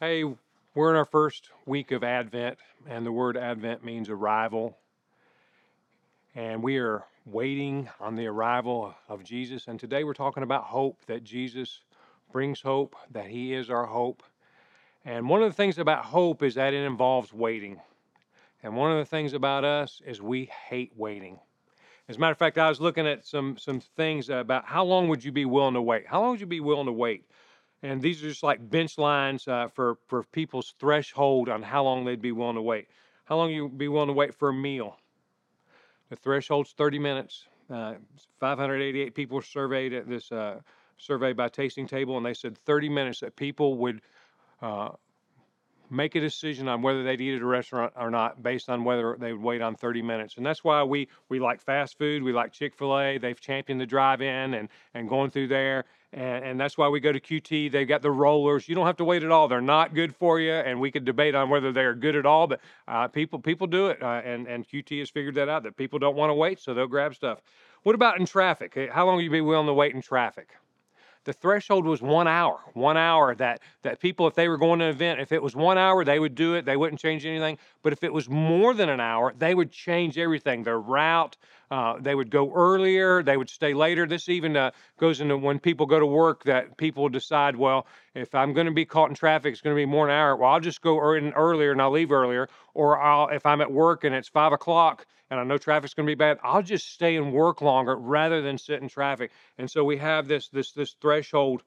Hey, we're in our first week of Advent, and the word Advent means arrival. And we are waiting on the arrival of Jesus. And today we're talking about hope that Jesus brings hope, that He is our hope. And one of the things about hope is that it involves waiting. And one of the things about us is we hate waiting. As a matter of fact, I was looking at some some things about how long would you be willing to wait? How long would you be willing to wait? And these are just like bench lines uh, for for people's threshold on how long they'd be willing to wait. How long you'd be willing to wait for a meal? The threshold's 30 minutes. Uh, 588 people surveyed at this uh, survey by Tasting Table, and they said 30 minutes that people would uh, make a decision on whether they'd eat at a restaurant or not based on whether they would wait on 30 minutes. And that's why we, we like fast food. We like Chick fil A. They've championed the drive in and, and going through there. And, and that's why we go to QT. They've got the rollers. You don't have to wait at all. They're not good for you. And we could debate on whether they're good at all, but uh, people people do it. Uh, and, and QT has figured that out that people don't want to wait, so they'll grab stuff. What about in traffic? How long will you be willing to wait in traffic? The threshold was one hour one hour that that people if they were going to an event if it was one hour they would do it they wouldn't change anything but if it was more than an hour they would change everything their route uh, they would go earlier they would stay later this even uh, goes into when people go to work that people decide well if i'm going to be caught in traffic it's going to be more than an hour well i'll just go in earlier and i'll leave earlier or i'll if i'm at work and it's five o'clock and I know traffic's going to be bad, I'll just stay and work longer rather than sit in traffic. And so we have this this this threshold.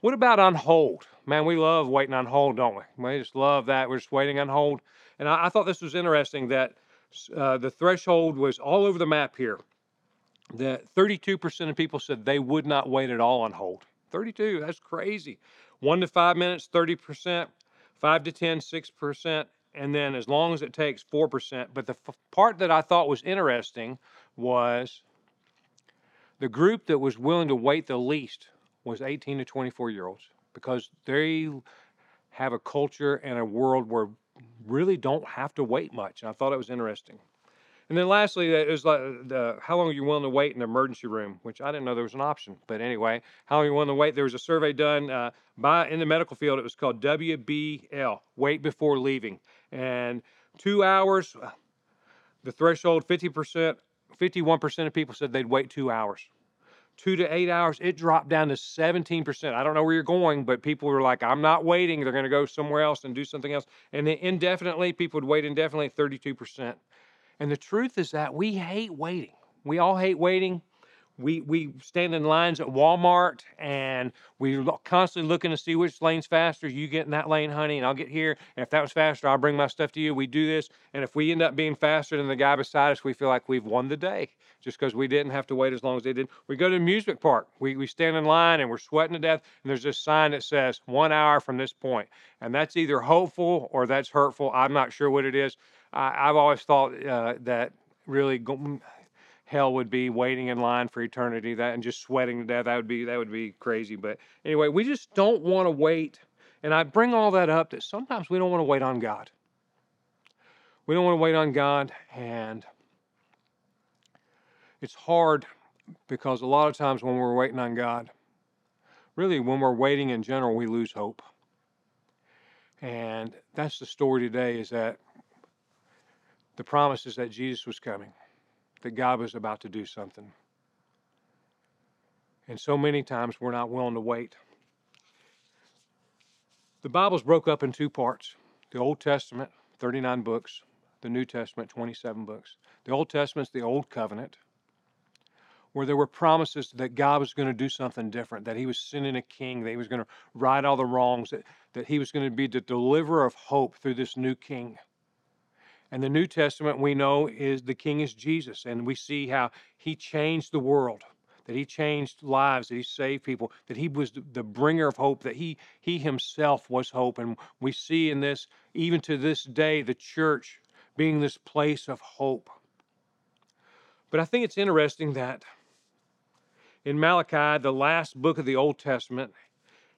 What about on hold? Man, we love waiting on hold, don't we? We just love that. We're just waiting on hold. And I, I thought this was interesting that uh, the threshold was all over the map here. That 32% of people said they would not wait at all on hold. 32, that's crazy. One to five minutes, 30%. Five to 10, 6% and then as long as it takes 4%. But the f- part that I thought was interesting was the group that was willing to wait the least was 18 to 24 year olds because they have a culture and a world where really don't have to wait much. And I thought it was interesting. And then lastly, it was like the how long are you willing to wait in the emergency room, which I didn't know there was an option. But anyway, how long are you willing to wait? There was a survey done uh, by in the medical field. It was called WBL, wait before leaving, and two hours. Uh, the threshold, 50%, 51% of people said they'd wait two hours. Two to eight hours, it dropped down to 17%. I don't know where you're going, but people were like, I'm not waiting. They're going to go somewhere else and do something else. And then indefinitely, people would wait indefinitely, 32%. And the truth is that we hate waiting. We all hate waiting. We, we stand in lines at Walmart and we're constantly looking to see which lane's faster. You get in that lane, honey, and I'll get here. And if that was faster, I'll bring my stuff to you. We do this. And if we end up being faster than the guy beside us, we feel like we've won the day just because we didn't have to wait as long as they did. We go to the amusement park. We, we stand in line and we're sweating to death. And there's this sign that says one hour from this. And that's either hopeful or that's hurtful. I'm not sure what it is. I, have always thought uh, that really hell would be waiting in line for eternity. That and just sweating to death. That would be that would be crazy. But anyway, we just don't want to wait. And I bring all that up that sometimes we don't want to wait on God. We don't want to wait on God, and it's hard because a lot of times when we're waiting on God, really when we're waiting in general, we lose hope. And that's the story today is that the promise is that Jesus was coming, that God was about to do something. And so many times we're not willing to wait. The Bible's broke up in two parts the Old Testament, 39 books, the New Testament, 27 books. The Old Testament's the Old Covenant, where there were promises that God was going to do something different, that He was sending a king, that He was going to right all the wrongs, that, that He was going to be the deliverer of hope through this new king. And the New Testament we know is the King is Jesus, and we see how he changed the world, that he changed lives, that he saved people, that he was the bringer of hope, that he he himself was hope. And we see in this, even to this day, the church being this place of hope. But I think it's interesting that in Malachi, the last book of the Old Testament,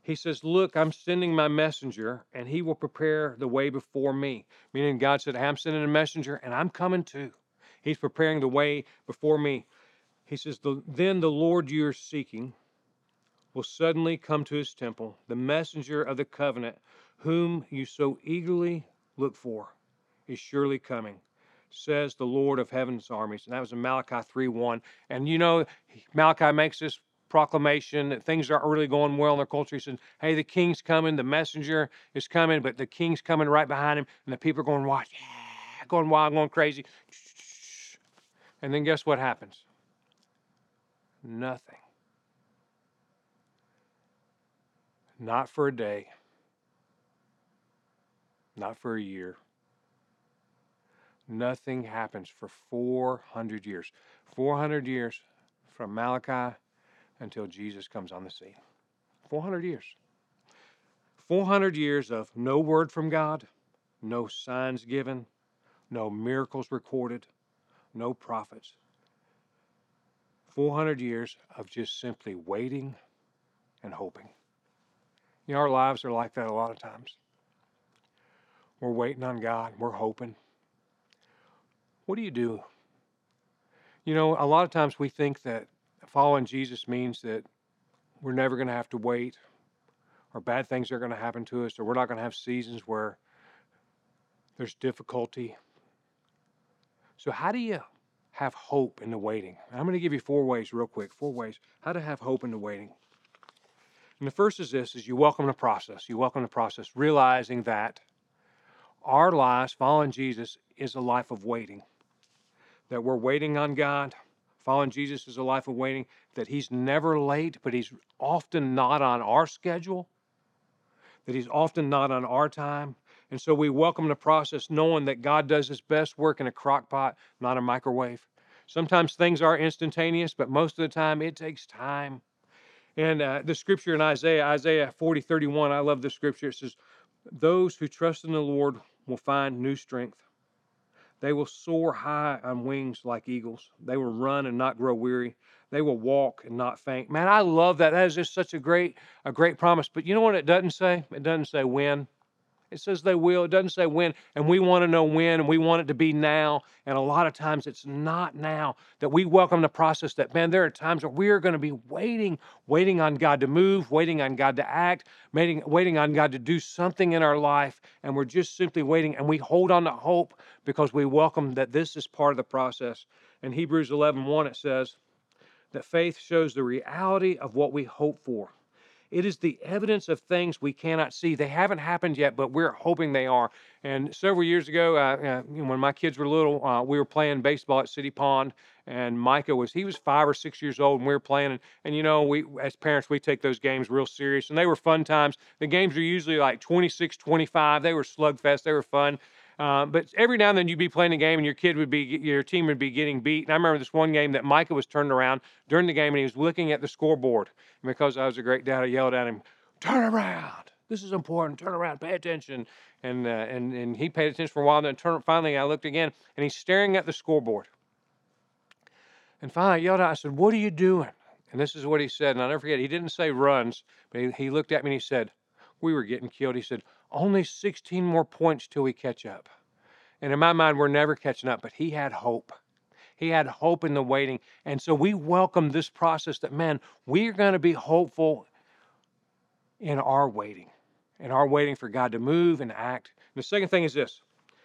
he says, Look, I'm sending my messenger, and he will prepare the way before me. Meaning, God said, I'm sending a messenger, and I'm coming too. He's preparing the way before me. He says, Then the Lord you're seeking will suddenly come to his temple, the messenger of the covenant, whom you so eagerly look for, is surely coming, says the Lord of heaven's armies. And that was in Malachi 3 1. And you know, Malachi makes this proclamation that things aren't really going well in their culture. He says, Hey, the king's coming, the messenger is coming, but the king's coming right behind him, and the people are going wild, yeah, going wild, going crazy. And then guess what happens? Nothing. Not for a day, not for a year. Nothing happens for 400 years. 400 years from Malachi until Jesus comes on the scene. 400 years. 400 years of no word from God, no signs given, no miracles recorded, no prophets. 400 years of just simply waiting and hoping. You know, our lives are like that a lot of times. We're waiting on God, we're hoping. What do you do? You know, a lot of times we think that following Jesus means that we're never going to have to wait, or bad things are going to happen to us, or we're not going to have seasons where there's difficulty. So, how do you have hope in the waiting? I'm going to give you four ways, real quick. Four ways how to have hope in the waiting. And the first is this: is you welcome the process. You welcome the process, realizing that our lives following Jesus is a life of waiting. That we're waiting on God Following Jesus is a life of waiting, that He's never late, but He's often not on our schedule, that He's often not on our time. And so we welcome the process knowing that God does His best work in a crock pot, not a microwave. Sometimes things are instantaneous, but most of the time it takes time. And uh, the scripture in Isaiah, Isaiah 40, 31, I love the scripture. It says, Those who trust in the Lord will find new strength. They will soar high on wings like eagles. They will run and not grow weary. They will walk and not faint. Man, I love that. That is just such a great, a great promise. But you know what it doesn't say? It doesn't say when. It says they will. It doesn't say when. And we want to know when, and we want it to be now. And a lot of times it's not now that we welcome the process that, man, there are times where we are going to be waiting, waiting on God to move, waiting on God to act, waiting, waiting on God to do something in our life. And we're just simply waiting. And we hold on to hope because we welcome that this is part of the process. In Hebrews 11 1, it says that faith shows the reality of what we hope for it is the evidence of things we cannot see. They haven't happened yet, but we're hoping they are. And several years ago, uh, uh, when my kids were little, uh, we were playing baseball at City Pond, and Micah was he was five or six years old, and we were playing. And, and you know, we as parents we take those games real serious, and they were fun times. The games are usually like 26, 25. They were slugfest. They were fun. Uh, but every now and then you'd be playing a game and your kid would be, your team would be getting beat. And I remember this one game that Micah was turned around during the game and he was looking at the scoreboard. And because I was a great dad, I yelled at him, "Turn around! This is important. Turn around. Pay attention." And uh, and and he paid attention for a while. And then turn, finally, I looked again and he's staring at the scoreboard. And finally, I yelled out, I said, "What are you doing?" And this is what he said. And I'll never forget. He didn't say runs, but he, he looked at me and he said, "We were getting killed." He said, only 16 more points till we catch up. And in my mind, we're never catching up, but he had hope. He had hope in the waiting. And so we welcome this process that, man, we're going to be hopeful in our waiting, in our waiting for God to move and act. And the second thing is this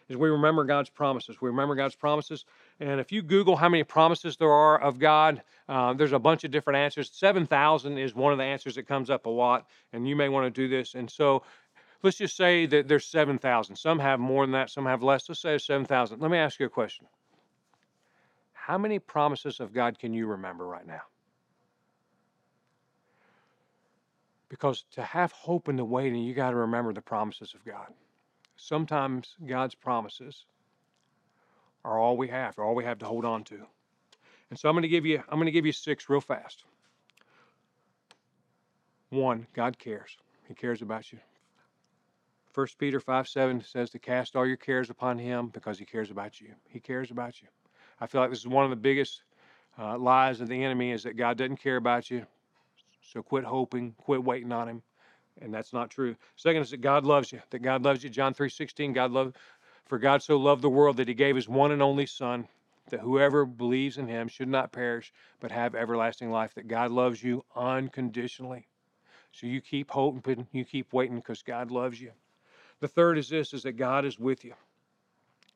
is we remember God's promises. We remember God's promises. And if you Google how many promises there are of God, uh, there's a bunch of different answers. 7,000 is one of the answers that comes up a lot, and you may want to do this. And so let's just say that there's 7,000. Some have more than that, some have less. Let's say 7,000. Let me ask you a question. How many promises of God can you remember right now? Because to have hope in the waiting, you got to remember the promises of God. Sometimes God's promises are all we have, are all we have to hold on to. And so I'm going to give you I'm going to give you six real fast. One, God cares. He cares about you. 1 Peter 5 7 says to cast all your cares upon him because he cares about you. He cares about you. I feel like this is one of the biggest uh, lies of the enemy is that God doesn't care about you. So quit hoping, quit waiting on him. And that's not true. Second is that God loves you. That God loves you. John 3 16, God loved, for God so loved the world that he gave his one and only Son, that whoever believes in him should not perish, but have everlasting life. That God loves you unconditionally. So you keep hoping, you keep waiting because God loves you. The third is this is that God is with you.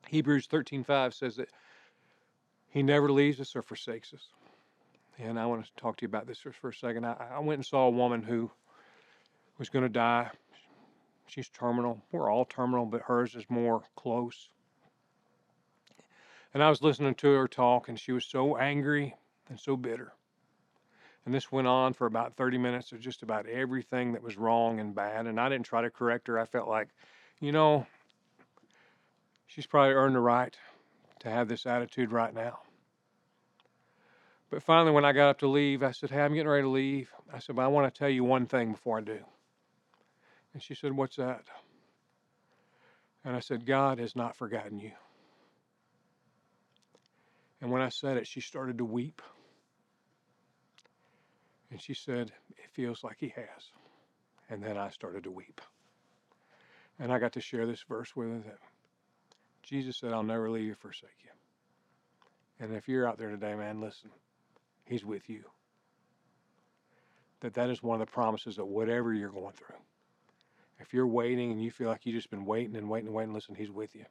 Hebrews 13:5 says that he never leaves us or forsakes us. And I want to talk to you about this for a second. I, I went and saw a woman who was going to die. She's terminal. We're all terminal, but hers is more close. And I was listening to her talk, and she was so angry and so bitter. And this went on for about 30 minutes of just about everything that was wrong and bad. And I didn't try to correct her. I felt like, you know, she's probably earned the right to have this attitude right now. But finally, when I got up to leave, I said, Hey, I'm getting ready to leave. I said, But I want to tell you one thing before I do. And she said, What's that? And I said, God has not forgotten you. And when I said it, she started to weep. And she said, It feels like He has. And then I started to weep. And I got to share this verse with her that Jesus said, I'll never leave you, forsake you. And if you're out there today, man, listen, He's with you. That that is one of the promises of whatever you're going through. If you're waiting and you feel like you've just been waiting and waiting and waiting, listen, He's with you.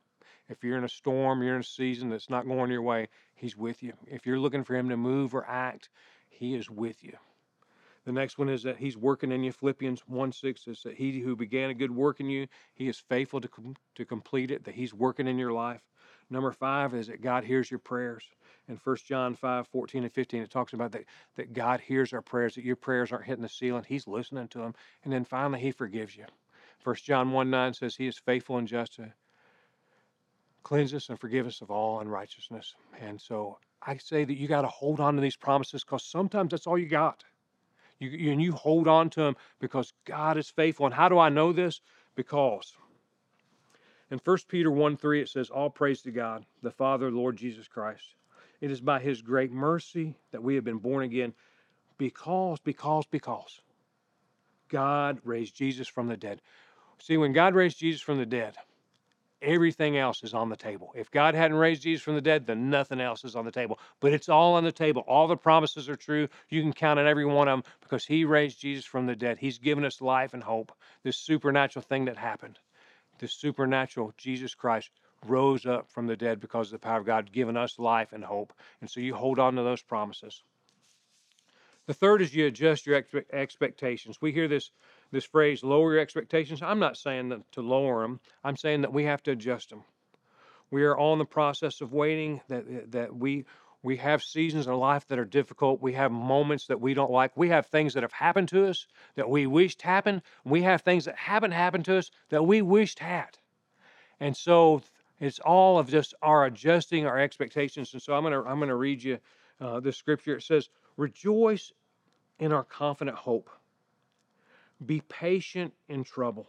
If you're in a storm, you're in a season that's not going your way, He's with you. If you're looking for Him to move or act, He is with you. The next one is that He's working in you. Philippians 1 6 says that He who began a good work in you, He is faithful to, com- to complete it, that He's working in your life. Number five is that God hears your prayers. In 1 John 5 14 and 15, it talks about that, that God hears our prayers, that your prayers aren't hitting the ceiling. He's listening to them. And then finally, He forgives you. 1 John 1 9 says, He is faithful and just to cleanse us and forgive us of all unrighteousness. And so I say that you got to hold on to these promises because sometimes that's all you got. You, you, and you hold on to them because God is faithful. And how do I know this? Because in 1 Peter 1 3, it says, All praise to God, the Father, Lord Jesus Christ. It is by his great mercy that we have been born again because, because, because God raised Jesus from the dead. See, when God raised Jesus from the dead, everything else is on the table. If God hadn't raised Jesus from the dead, then nothing else is on the table. But it's all on the table. All the promises are true. You can count on every one of them because He raised Jesus from the dead. He's given us life and hope. This supernatural thing that happened, this supernatural Jesus Christ rose up from the dead because of the power of God, given us life and hope. And so you hold on to those promises. The third is you adjust your expectations. We hear this this phrase, lower your expectations. I'm not saying that to lower them. I'm saying that we have to adjust them. We are all in the process of waiting. That that we we have seasons in life that are difficult. We have moments that we don't like. We have things that have happened to us that we wished happened. We have things that haven't happened to us that we wished had. And so it's all of just our adjusting our expectations. And so I'm gonna I'm gonna read you uh, the scripture. It says, "Rejoice in our confident hope. Be patient in trouble."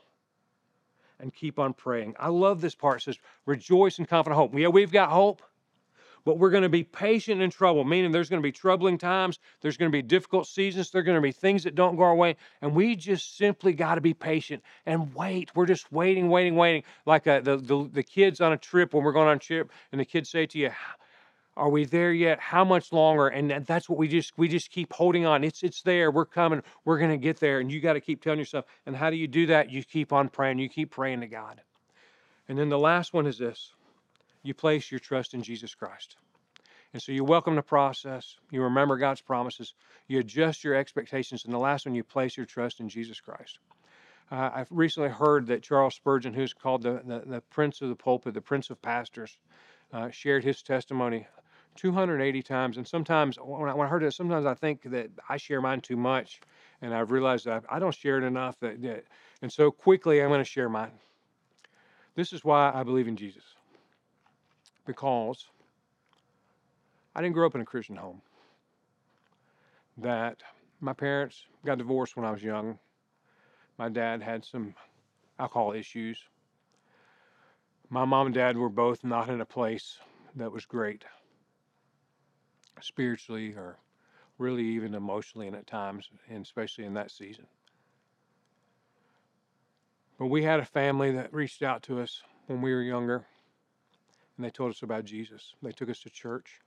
And keep on praying. I love this part. It says, rejoice in confident hope. Yeah, we've got hope, but we're going to be patient in trouble, meaning there's going to be troubling times, there's going to be difficult seasons, there's going to be things that don't go our way, and we just simply got to be patient and wait. We're just waiting, waiting, waiting. Like uh, the, the the kids on a trip when we're going on a trip, and the kids say to you, are we there yet? How much longer? And that's what we just we just keep holding on. It's it's there. We're coming. We're going to get there. And you got to keep telling yourself and how do you do that? You keep on praying. You keep praying to god. And then the last one is this. You place your trust in jesus christ. And so you welcome the process. You remember god's promises. You adjust your expectations. And the last one you place your trust in jesus christ. Uh, I've recently heard that Charles Spurgeon, who's called the, the, the, Prince of the Pulpit, the Prince of Pastors, uh, shared his testimony 280 times. And sometimes when I, when I heard it, sometimes I think that I share mine too much. And I've realized that I, don't share it enough. That, that, and so quickly I'm going to share mine. This is why I believe in Jesus. Because I didn't grow up in a Christian home. That my parents got divorced when I was young. My dad had some alcohol issues. My mom and dad were both not in a place that was great spiritually or really even emotionally and at times, and especially in that season. But we had a family that reached out to us when we were younger and they told us about Jesus. They took us to church.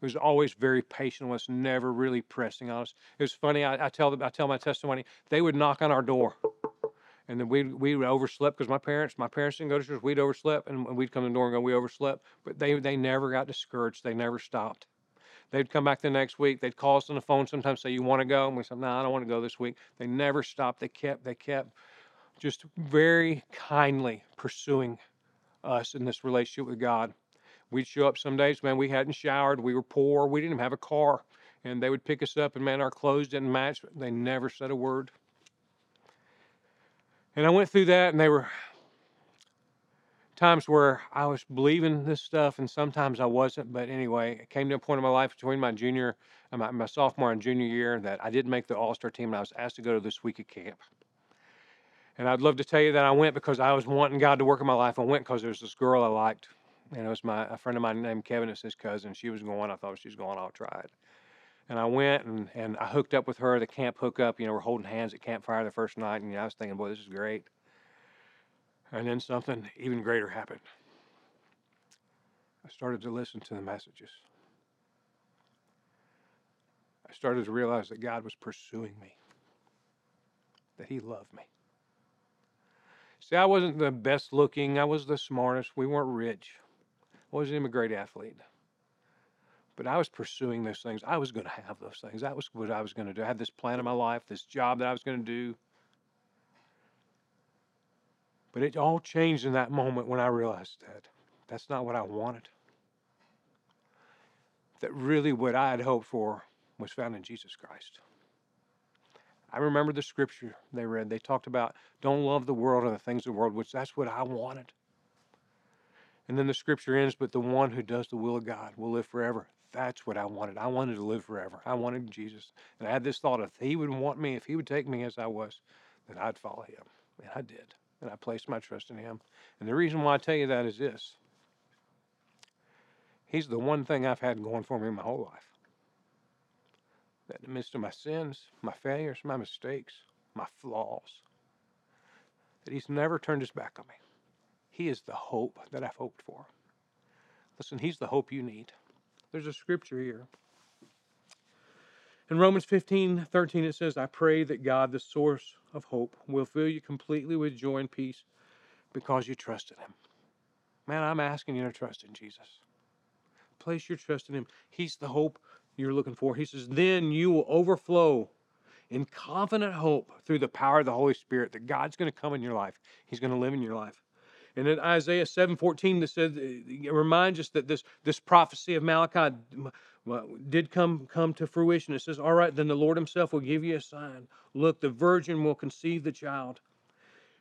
He was always very patient with us, never really pressing on us. It was funny. I, I tell them, I tell my testimony. They would knock on our door, and then we we overslept because my parents my parents didn't go to church. We'd overslept, and we'd come to the door and go, "We overslept." But they they never got discouraged. They never stopped. They'd come back the next week. They'd call us on the phone. Sometimes say, "You want to go?" And we said, "No, I don't want to go this week." They never stopped. They kept they kept just very kindly pursuing us in this relationship with God. We'd show up some days, man, we hadn't showered, we were poor, we didn't even have a car. And they would pick us up, and man, our clothes didn't match. They never said a word. And I went through that, and they were times where I was believing this stuff, and sometimes I wasn't. But anyway, it came to a point in my life between my junior, uh, my, my sophomore and junior year that I didn't make the All Star team, and I was asked to go to this week of camp. And I'd love to tell you that I went because I was wanting God to work in my life. I went because there was this girl I liked, and it was my a friend of mine named Kevin. It's his cousin. She was going. I thought she was going. I'll try it. And I went and, and I hooked up with her. The camp hookup. You know, we're holding hands at campfire the first night, and you know, I was thinking, boy, this is great. And then something even greater happened. I started to listen to the messages. I started to realize that God was pursuing me, that He loved me. See, I wasn't the best looking, I was the smartest, we weren't rich. I wasn't even a great athlete. But I was pursuing those things. I was going to have those things. That was what I was going to do. I had this plan in my life, this job that I was going to do. But it all changed in that moment when I realized that that's not what I wanted. That really what I had hoped for was found in Jesus Christ. I remember the scripture they read. They talked about don't love the world and the things of the world, which that's what I wanted. And then the scripture ends, but the one who does the will of God will live forever. That's what I wanted. I wanted to live forever. I wanted Jesus. And I had this thought if he would want me, if he would take me as I was, then I'd follow him. And I did. And I placed my trust in him. And the reason why I tell you that is this He's the one thing I've had going for me my whole life that in the midst of my sins, my failures, my mistakes, my flaws, that He's never turned His back on me. He is the hope that I've hoped for. Listen, He's the hope you need. There's a scripture here. In Romans 15 13, it says, I pray that God, the source of hope, will fill you completely with joy and peace because you trust in Him. Man, I'm asking you to trust in Jesus. Place your trust in Him. He's the hope you're looking for. He says, Then you will overflow in confident hope through the power of the Holy Spirit that God's going to come in your life. He's going to live in your life. And in Isaiah 7:14, that says it reminds us that this this prophecy of Malachi did come come to fruition. It says, "All right, then the Lord Himself will give you a sign. Look, the virgin will conceive the child.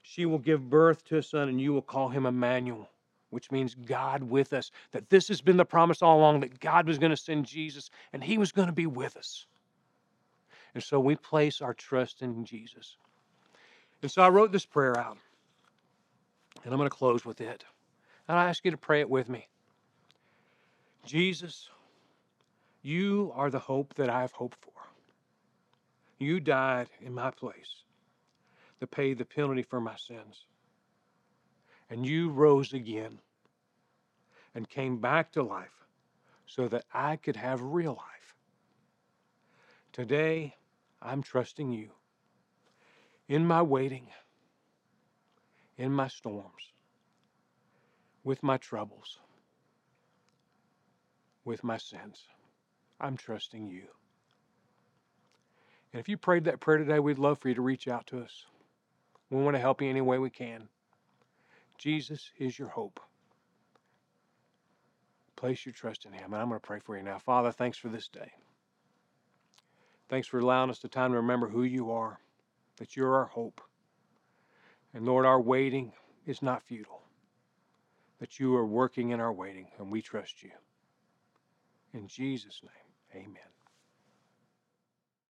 She will give birth to a son, and you will call him Emmanuel." which means God with us. That this has been the promise all along that God was going to send Jesus and he was going to be with us. And so we place our trust in Jesus. And so I wrote this prayer out. And I'm going to close with it. And I ask you to pray it with me. Jesus, you are the hope that I have hoped for. You died in my place to pay the penalty for my sins and you rose again and came back to life so that I could have real life. Today, I'm trusting you in my waiting, in my storms, with my troubles, with my sins. I'm trusting you. And if you prayed that prayer today, we'd love for you to reach out to us. We want to help you any way we can. Jesus is your hope. Place your trust in Him. And I'm going to pray for you now. Father, thanks for this day. Thanks for allowing us the time to remember who you are, that you're our hope. And Lord, our waiting is not futile, that you are working in our waiting, and we trust you. In Jesus' name, amen.